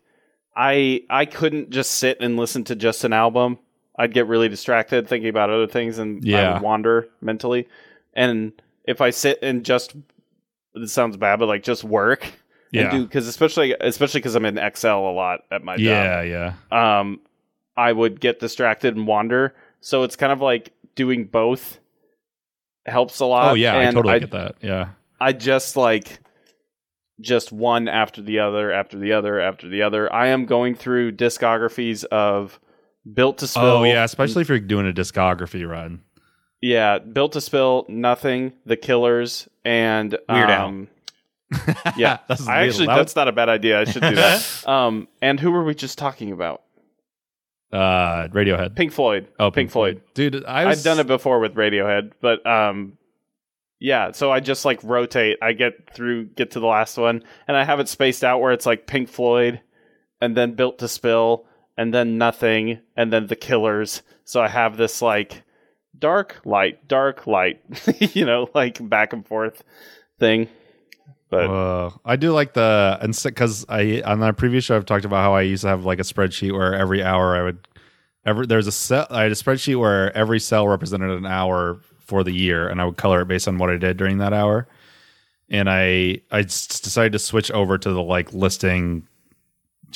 I I couldn't just sit and listen to just an album. I'd get really distracted thinking about other things and I Yeah. would wander mentally. And if I sit and just this sounds bad, but like just work Yeah. and do because especially especially because I'm in Excel a lot at my job. Yeah, yeah. Um, I would get distracted and wander. So it's kind of like doing both helps a lot. Oh yeah, I and totally I, get that. Yeah. I just like just one after the other after the other after the other. I am going through discographies of Built to Spill. Oh yeah, especially if you're doing a discography run. yeah, Built to Spill, Nothing, The Killers, and Weird Al. um, Yeah, [LAUGHS] That's I actually that that's not a bad idea. I should do that. [LAUGHS] um, and who were we just talking about? uh Radiohead. Pink Floyd. oh, Pink Floyd. Dude, I was, I've done it before with Radiohead, but um yeah, so I just like rotate. I get through get to the last one and I have it spaced out where it's like Pink Floyd and then Built to Spill and then Nothing and then The Killers. So I have this like dark light, dark light, [LAUGHS] you know, like back and forth thing. But Uh, I do like the and because I on the previous show I've talked about how I used to have like a spreadsheet where every hour I would every there's a cell I had a spreadsheet where every cell represented an hour for the year and I would color it based on what I did during that hour. And I I decided to switch over to the like listing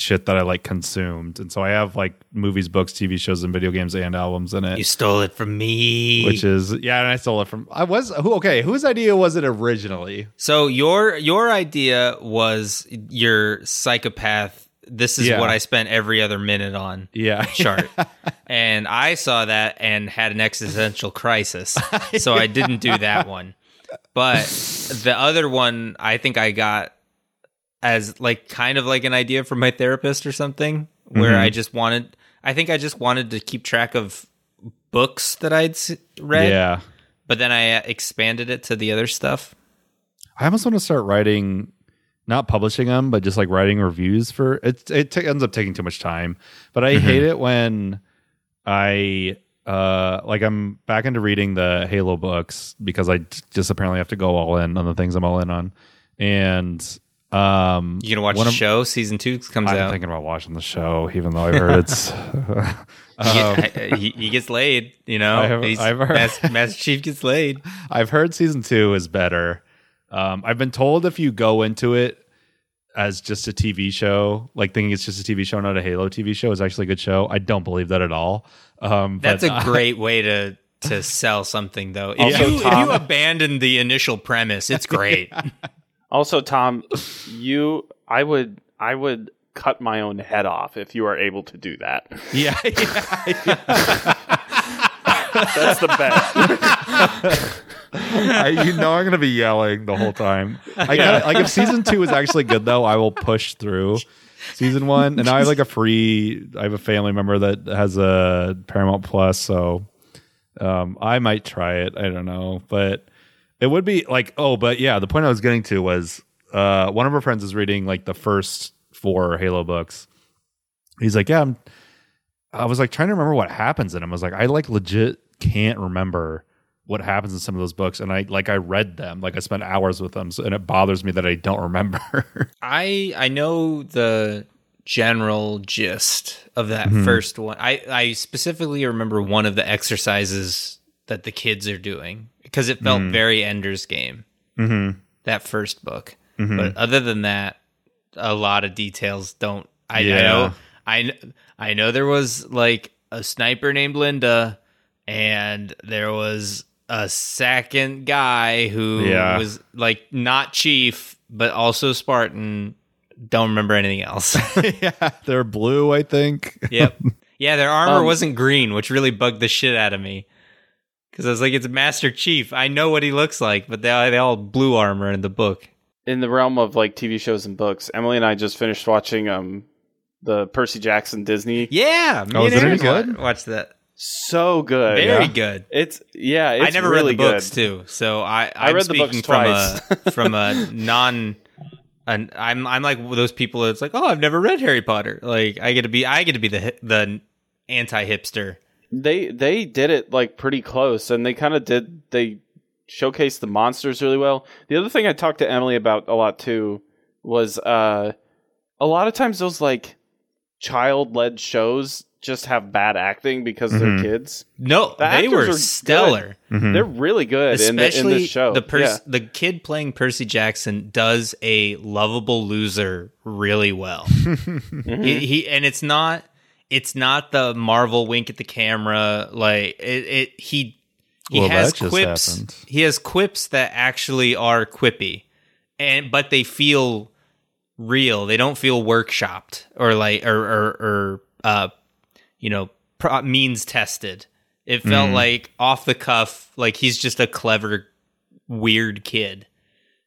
shit that I like consumed. And so I have like movies, books, TV shows, and video games and albums in it. You stole it from me. Which is yeah, and I stole it from I was who okay, whose idea was it originally? So your your idea was your psychopath. This is Yeah. what I spent every other minute on Yeah. [LAUGHS] chart, and I saw that and had an existential crisis. [LAUGHS] So I didn't do that one, but the other one I think I got as like kind of like an idea from my therapist or something, where Mhm. I just wanted. I think I just wanted to keep track of books that I'd read, Yeah. but then I uh, expanded it to the other stuff. I almost want to start writing, not publishing them, but just like writing reviews for it. It ta- ends up taking too much time, but I hate it when I uh like I'm back into reading the Halo books because I t- just apparently have to go all in on the things I'm all in on, and um, You gonna watch the of- show? Season two comes out. I'm thinking about watching the show, even though I've heard it's. [LAUGHS] [LAUGHS] He, um, [LAUGHS] he, he gets laid, you know. Have- I've heard- Master, Master Chief gets laid. I've heard season two is better. Um, I've been told if you go into it as just a TV show, like thinking it's just a TV show, not a Halo TV show, is actually a good show. I don't believe that at all. Um, That's a great way to to sell something, though. If, Also, you, if you abandon the initial premise, it's great. Also Tom, you I would I would cut my own head off if you are able to do that. yeah, [LAUGHS] yeah, That's the best. I, you know I'm gonna be yelling the whole time. I gotta, like if season two is actually good though, I will push through season one. And I have like a free. I have a family member that has a Paramount Plus, so um, I might try it. I don't know, but it would be like oh, but yeah. The point I was getting to was uh, one of our friends is reading like the first four Halo books. He's like, yeah. I'm, I was like trying to remember what happens in them. I was like, I like legit can't remember what happens in some of those books and i like i read them like i spent hours with them so, and it bothers me that i don't remember [LAUGHS] I I know the general gist of that Mhm. first one. I I specifically remember one of the exercises that the kids are doing because it felt Mm. very Ender's Game. mm-hmm. That first book. Mhm. But other than that, a lot of details don't. I, I know. I I know there was like a sniper named Linda, and there was a second guy who Yeah. was like not chief but also Spartan. Don't remember anything else. [LAUGHS] yeah, they're blue, I think. yep. [LAUGHS] Yeah, their armor Um, wasn't green, which really bugged the shit out of me. Because I was like, it's Master Chief. I know what he looks like, but they, they all blue armor in the book. in the realm of like TV shows and books, Emily and I just finished watching um the Percy Jackson Disney. Yeah, me Oh, and is it Aaron any good? Watch that. So good. Very Yeah. good. It's yeah, it's I never really read the books good. too, so I I I'm read the speaking books from twice. a [LAUGHS] from a non. And I'm I'm like those people that's like, oh, I've never read Harry Potter. Like I get to be I get to be the the anti hipster. They they did it like pretty close, and they kind of did they showcased the monsters really well. The other thing I talked to Emily about a lot too was uh a lot of times those like child led shows just have bad acting because Mhm. they're kids. No, The they were are stellar. Mhm. They're really good in, the, in Especially show. the pers- yeah. the kid playing Percy Jackson does a lovable loser really well. Mhm. [LAUGHS] he, he and it's not it's not the Marvel wink at the camera like it, it he he Well, has quips happened. he has quips that actually are quippy and but they feel real they don't feel workshopped or like or or, or uh you know pro- means tested it felt Mhm. like off the cuff like he's just a clever weird kid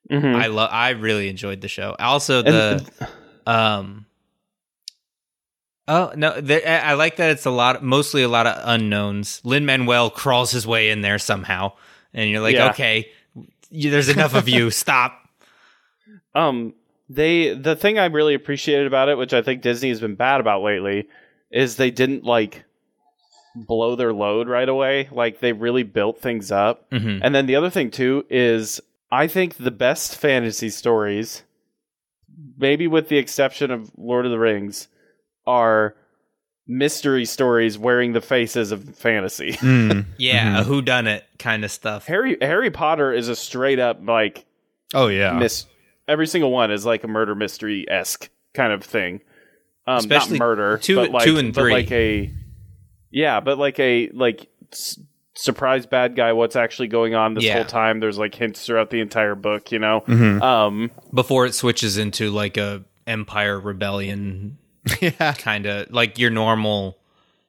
Mhm. I love. I really enjoyed the show. Also, And- the um. Oh no! There, I I like that it's a lot, mostly a lot of unknowns. Lin Manuel crawls his way in there somehow, and you're like, Yeah. okay, there's enough of you. [LAUGHS] Stop. Um, they the thing I really appreciated about it, which I think Disney has been bad about lately, is they didn't like blow their load right away. Like they really built things up. hmm And then the other thing too is I think the best fantasy stories, maybe with the exception of Lord of the Rings, are mystery stories wearing the faces of fantasy. [LAUGHS] Mm. [LAUGHS] Yeah, Mhm. a who done it kind of stuff. Harry Harry Potter is a straight up like Oh yeah. miss every single one is like a murder mystery esque kind of thing. Um, Especially not murder, two- but like, two and but three. like a yeah, but like a like s- surprise bad guy. What's actually going on this Yeah. whole time? There's like hints throughout the entire book. You know, Mhm. um, Before it switches into like a Empire Rebellion [LAUGHS] yeah. kind of like your normal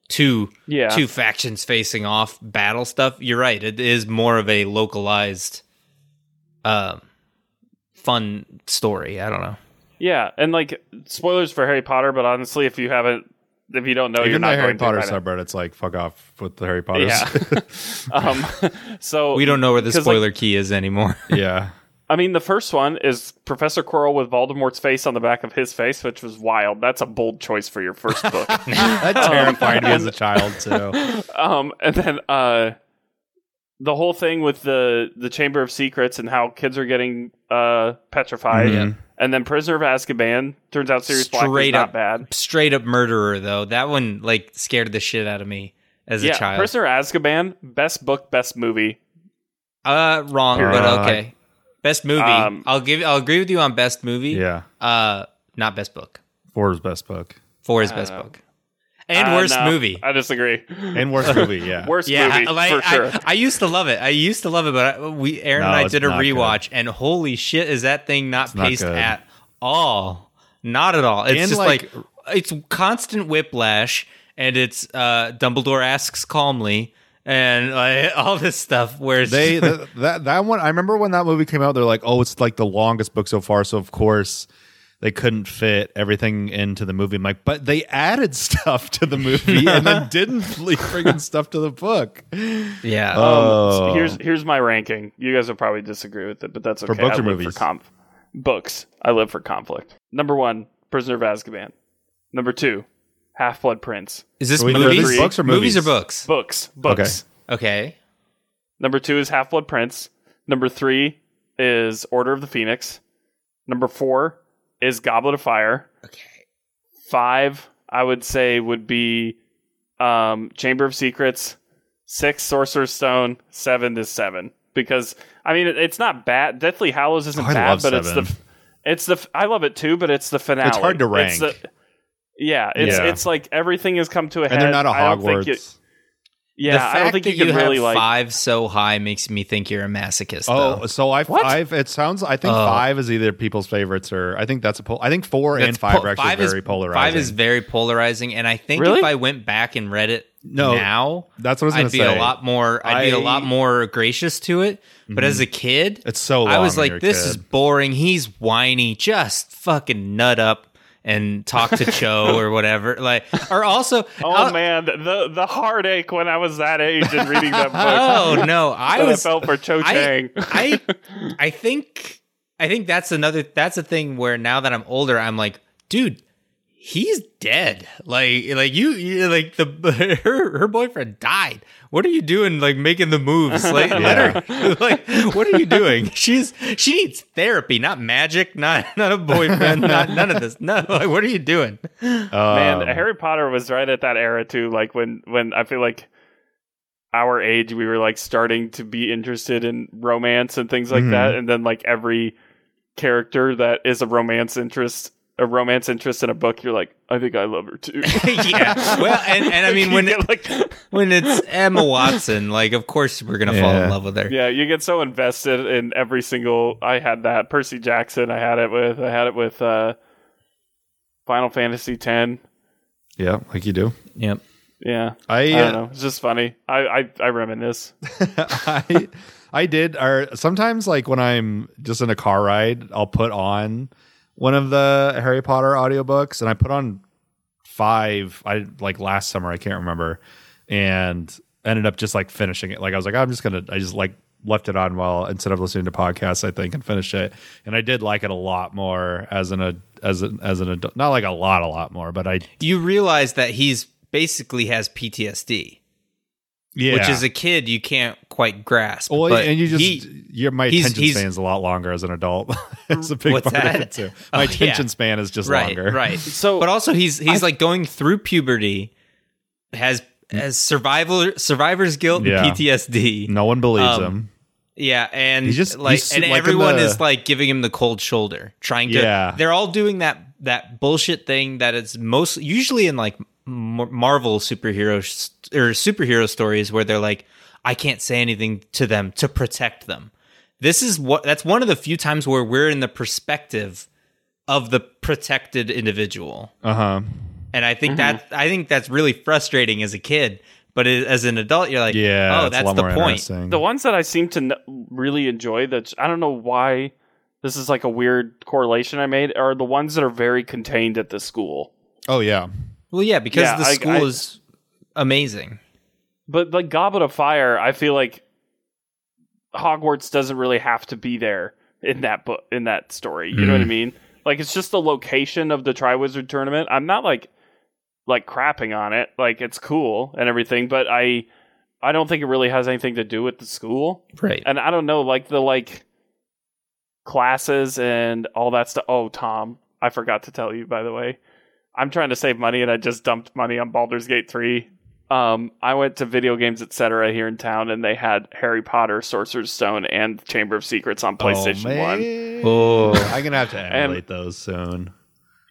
two yeah, two factions facing off battle stuff. You're right. It is more of a localized, um, fun story. I don't know. yeah, and like spoilers for Harry Potter. But honestly, if you haven't, if you don't know, you're not the Harry going Potter by now. subreddit's like fuck off with the Harry Potter. Yeah. [LAUGHS] um, [LAUGHS] so We don't know where the 'cause, like, spoiler key is anymore. yeah. I mean, the first one is Professor Quirrell with Voldemort's face on the back of his face, which was wild. That's a bold choice for your first book. [LAUGHS] That terrified me as a child too. [LAUGHS] um, and then uh, the whole thing with the the Chamber of Secrets and how kids are getting uh, petrified, Mhm. and then Prisoner of Azkaban turns out Sirius Black is Straight not up. bad. Straight up murderer though. That one like scared the shit out of me as yeah, a child. Prisoner of Azkaban, best book, best movie. uh, wrong, Period. but Uh, okay. Best movie. Um, I'll give. I'll agree with you on best movie. Yeah. Uh, not best book. Four's best book. Four is best know. book. And Uh, worst no, movie. I disagree. And worst [LAUGHS] movie, yeah. Worst yeah, movie I, like, for sure. I, I used to love it. I used to love it, but I, we Aaron No, and I did a not good. rewatch, and holy shit, is that thing not not paced good. at all? Not at all. It's And, just like- like, it's constant whiplash, and it's uh, Dumbledore asks calmly, and like, [LAUGHS] all this stuff. Where they th- that that one I remember when that movie came out they're like oh it's like the longest book so far so of course they couldn't fit everything into the movie I'm but they added [LAUGHS] stuff to the movie [LAUGHS] and then didn't leave friggin' stuff to the book yeah, Um, Oh. here's here's my ranking. You guys will probably disagree with it, but that's okay. For books I or movies? For conf- books. I live for conflict. Number one, Prisoner of Azkaban. Number two, Half Blood Prince. is this Wait, are movies? these books or movies or books? Books. Books. Okay, Number two is Half Blood Prince. Number three is Order of the Phoenix. Number four is Goblet of Fire. okay. Five, I would say, would be um, Chamber of Secrets. Six, Sorcerer's Stone. Seven is seven because I mean it, it's not bad. Deathly Hallows isn't Oh, I bad, love but Seven. it's the it's the I love it too, but it's the finale. It's hard to It's rank. the- yeah, it's Yeah. it's like everything has come to a head. and they're not a I don't think Hogwarts it- Yeah, the fact I don't think that you you, can really like. five so high makes me think you're a masochist. Oh, though. so I What? five. It sounds. I think Oh. five is either people's favorites or I think that's a. Pol- I think four and five po- are actually is- very polarizing. Five is very polarizing, and I think Really? if I went back and read it No, now, that's what I was. I'd be say. a lot more. I'd be a I- Mm-hmm. lot more gracious to it. But as a kid, It's so. Long I was like, you're a "This is boring. He's whiny. Just fucking nut up and talk to Cho or whatever." Like, or also, Oh I'll- man, the the heartache when I was that age and reading that book. [LAUGHS] Oh no, I was I felt for Cho I, Chang. I [LAUGHS] I think I think that's another that's a thing where now that I'm older, I'm like, dude, he's dead. Like like you, you like the [LAUGHS] her her boyfriend died. What are you doing? Like making the moves? Like [LAUGHS] let her, [LAUGHS] like what are you doing? She's she needs therapy, not magic, not not a boyfriend, not none of this. No, like what are you doing? Man, Um, Harry Potter was right at that era too. Like when when I feel like our age, we were like starting to be interested in romance and things like Mhm. that, and then like every character that is a romance interest. A romance interest in a book, you're like, I think I love her too. [LAUGHS] [LAUGHS] yeah. Well, and, and I mean when get, like, [LAUGHS] when it's Emma Watson, like of course we're gonna fall in love with her. yeah, you get so invested in every single. I had that Percy Jackson. I had it with. I had it with uh, Final Fantasy X. yeah, like you do. Yep. Yeah, I, I don't uh, know. It's just funny. I I, I reminisce. I I did or sometimes like when I'm just in a car ride, I'll put on one of the Harry Potter audiobooks and I put on five I like last summer, I can't remember, and ended up just like finishing it. Like I was like, I'm just gonna I just like left it on while instead of listening to podcasts, I think, and finished it. And I did like it a lot more as an as an as an adult not like a lot, a lot more, but I You realize that he's basically has PTSD, yeah which as a kid you can't quite grasp. Well, but and you just he- your my he's- attention he's- span's a lot longer as an adult. [LAUGHS] it's a big What's part of it too. [LAUGHS] Oh, My yeah. attention span is just right, longer. right. [LAUGHS] So- but also he's he's like going through puberty, has has survival survivor's guilt Yeah. and PTSD. No one believes Um, him. Yeah, and He's just- like, he's and like everyone the- is like giving him the cold shoulder, trying to. Yeah. they're all doing that that bullshit thing that is most usually in like Mar- Marvel superhero st- or superhero stories where they're like, I can't say anything to them to protect them. This is what that's one of the few times where we're in the perspective of the protected individual Uh huh. and I Mm-hmm. think that I think that's really frustrating as a kid. But it, as an adult, you're like, Yeah. oh, it's that's the point. The ones that I seem to n- really enjoy that I don't know why this is like a weird correlation I made are the ones that are very contained at the school. oh yeah. Well, yeah, because Yeah, the I- school I- is amazing. But like Goblet of Fire, I feel like Hogwarts doesn't really have to be there in that book in that story. You know what I hmm. mean? Like it's just the location of the Triwizard tournament. I'm not like like crapping on it. Like it's cool and everything, but I I don't think it really has anything to do with the school. Right. and I don't know, like the like classes and all that stuff. Oh, Tom, I forgot to tell you by the way. I'm trying to save money and I just dumped money on Baldur's Gate 3. Um, I went to video games etc. here in town and they had Harry Potter, Sorcerer's Stone, and Chamber of Secrets on PlayStation oh, One. man. Oh. [LAUGHS] I'm gonna have to emulate those soon.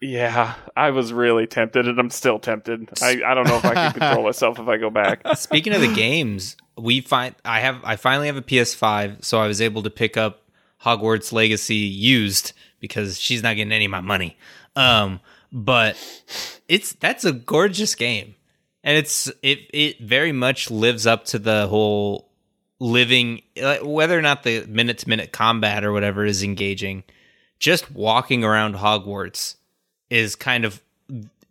Yeah, I was really tempted, and I'm still tempted. I, I don't know if I can [LAUGHS] control myself if I go back. Speaking of the games, we find I have I finally have a PS5, so I was able to pick up Hogwarts Legacy used because she's not getting any of my money. Um, but it's that's a gorgeous game, and it's it it very much lives up to the whole living whether or not the minute to minute combat or whatever is engaging. Just walking around Hogwarts is kind of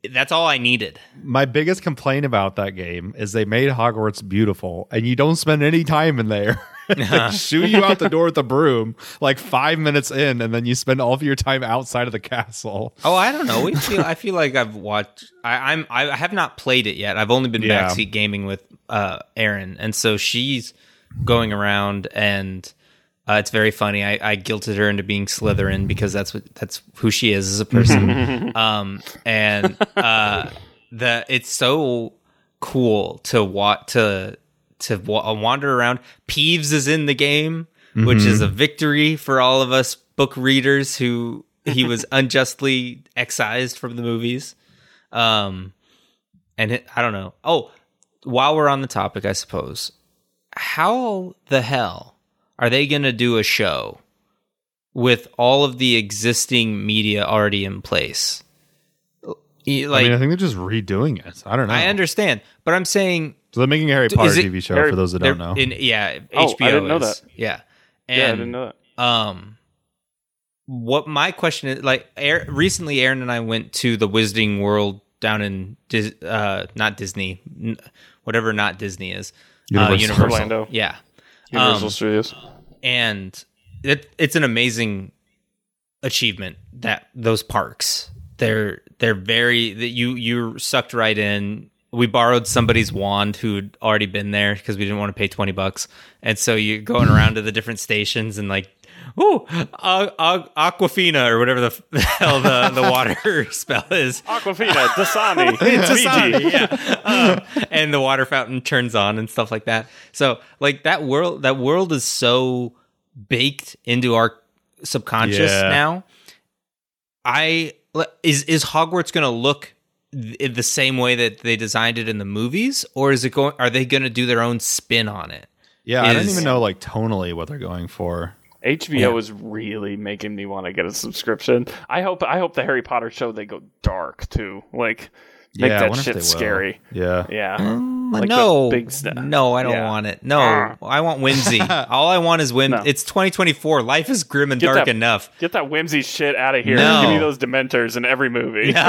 that's all I needed. My biggest complaint about that game is they made Hogwarts beautiful, and you don't spend any time in there. [LAUGHS] they [LAUGHS] shoo you out the door with a broom like five minutes in, and then you spend all of your time outside of the castle. Oh, I don't know. We [LAUGHS] feel, I feel like I've watched. I, I'm. I have not played it yet. I've only been Yeah. backseat gaming with uh, Erin, and so she's going around, and uh, it's very funny. I, I guilted her into being Slytherin because that's what that's who she is as a person. [LAUGHS] um, and uh, the it's so cool to watch to to wa- wander around. Peeves is in the game, which is a victory for all of us book readers who he was [LAUGHS] unjustly excised from the movies. Um, and it, I don't know. Oh, while we're on the topic, I suppose, how the hell are they going to do a show with all of the existing media already in place? Like I mean, I think they're just redoing it. I don't know. I understand, but I'm saying So they're making a Harry Potter it- TV show Harry- for those that don't know. in yeah, Oh, I HBO didn't know is. that. Yeah. And yeah, I didn't know that. um what my question is like Aaron, recently Aaron and I went to the Wizarding World down in Dis, uh not Disney, n- whatever not Disney is. Universal. Uh, Universal. Orlando. Yeah. Universal Um, Studios. and it, it's an amazing achievement that those parks they're they're very that you you're sucked right in we borrowed somebody's wand who'd already been there because we didn't want to pay 20 bucks and so you're going around to the different stations and like oh uh, uh, aquafina or whatever the, f- [LAUGHS] the hell the, the water [LAUGHS] spell is Aquafina, Dasani, [LAUGHS] Dasani, yeah. Uh, and the water fountain turns on and stuff like that. So like that world that world is so baked into our subconscious Yeah. now. I is is Hogwarts going to look th- the same way that they designed it in the movies or is it going are they going to do their own spin on it? yeah, I don't even know like tonally what they're going for. HBO Yeah. is really making me want to get a subscription. I hope I hope the Harry Potter show they go dark too. Like make yeah, that shit scary. Yeah. Yeah. Um, Like no, big st- no, I don't Yeah. want it. No, Ah. I want whimsy. [LAUGHS] All I want is whimsy. No. It's 2024. Life is grim and Get dark that- enough. Get that whimsy shit out of here. No. Give me those dementors in every movie. [LAUGHS] No,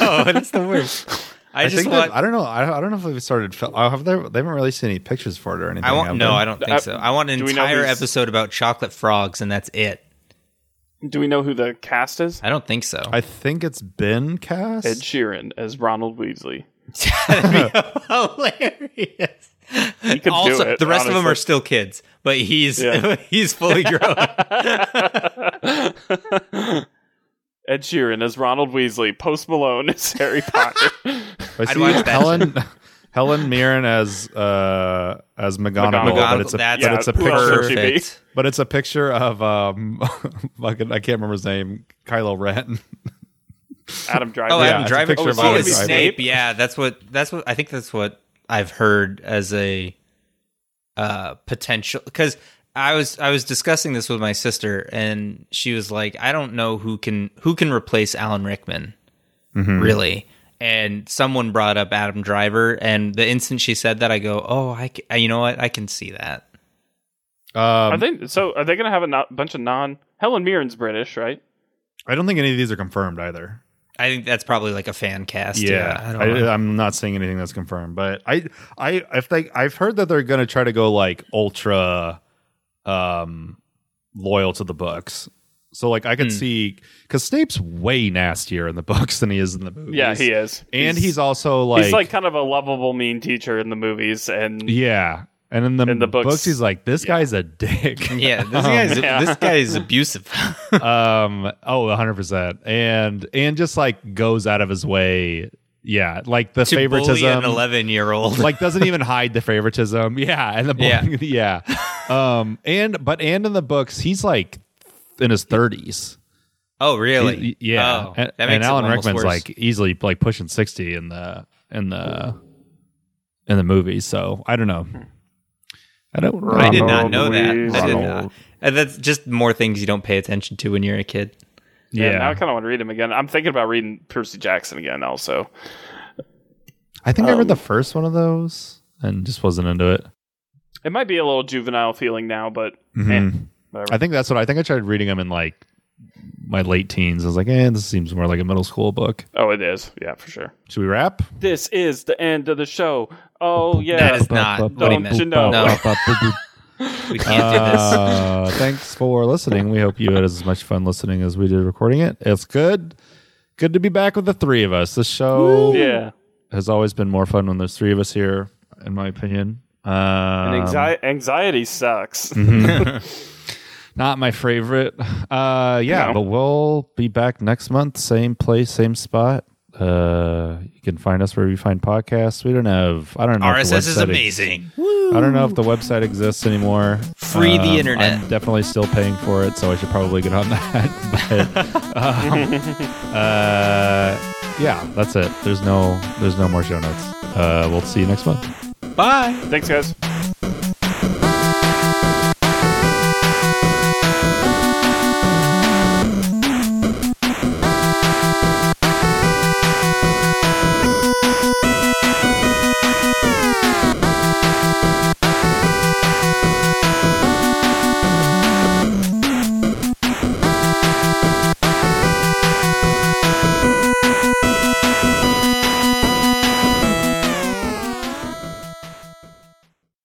no, [LAUGHS] that's the worst. I, I, just think want. that, I don't know. I, I don't know if they've started. Fil- uh, have they? They haven't released any pictures for it or anything. I want no. I don't think Uh, so. I want an do we know entire episode about chocolate frogs, and that's it. Do we know who the cast is? I don't think so. I think it's been cast. Ed Sheeran as Ronald Weasley. Hilarious. He could also, do it. the rest of them are still kids, but he's Yeah. [LAUGHS] he's fully grown. [LAUGHS] Ed Sheeran as Ronald Weasley. Post Malone as Harry Potter. I see watch that. Helen Helen Mirren as uh as McGonagall, McGonagall. but it's a That's but yeah, it's a picture. would she be? perfect. But it's a picture of um, [LAUGHS] fucking, I can't remember his name, Kylo Ren. Adam Driver. Oh, Yeah, Adam it's a Driver. picture Oh, of so Adam it's Driver. Snape. Yeah, that's what. That's what. I think that's what I've heard as a uh, potential. Because I was I was discussing this with my sister, and she was like, "I don't know who can who can replace Alan Rickman, Mm-hmm. really." And someone brought up Adam Driver, and the instant she said that, I go, "Oh, I ca- you know what? I can see that." Um, Are they so? Are they going to have a no- bunch of non? Helen Mirren's British, right? I don't think any of these are confirmed either. I think that's probably like a fan cast. Yeah, Yeah, I don't I, know. am not seeing anything that's confirmed, but I, I, if they, I've heard that they're going to try to go like ultra, um, loyal to the books. So like I could Hmm. see because Snape's way nastier in the [LAUGHS] books than he is in the movies. Yeah, he is. and he's, also like, he's like kind of a lovable mean teacher in the movies, and yeah, and in the, In the books- he's like this guy's a dick. [LAUGHS] yeah, this guy's yeah. this guy is abusive. [LAUGHS] um oh 100% and and just like goes out of his way yeah like the to bully favoritism an eleven year old. like doesn't even hide the favoritism yeah and the bullying, yeah. um and but and in the books he's like in his 30s oh, really? He- yeah Oh, and, that and makes it alan rickman's worse. like easily like pushing 60 in the in the in the movies so i don't know i don't I did not Ronald know that. I did not. And that's just more things you don't pay attention to when you're a kid. yeah, yeah now I kind of want to read him again. I'm thinking about reading Percy Jackson again, also. i think i read Um, the first one of those and just wasn't into it It might be a little juvenile feeling now, but Mhm. Whatever. I think that's what I think. I tried reading them in like my late teens. I was like, eh, this seems more like a middle school book. oh, it is. Yeah, for sure. Should we wrap? This is the end of the show. Oh yeah. That is not what he Don't meant. you know? No, [LAUGHS] we can't do this. Uh, thanks for listening. We hope you had as much fun listening as we did recording it. It's good. Good to be back with the three of us. This show yeah. has always been more fun when there's three of us here, in my opinion. Um, And anxiety, anxiety sucks. [LAUGHS] Not my favorite. Uh, yeah, No. but we'll be back next month, same place, same spot. Uh, you can find us wherever you find podcasts. We don't have. I don't know. if the RSS is website ex- amazing. I don't know if the website exists anymore. Free the Um, internet. I'm definitely still paying for it, so I should probably get on [LAUGHS] that. but, um, [LAUGHS] uh, yeah, that's it. There's no. There's no more show notes. Uh, we'll see you next month. Bye. Thanks, guys.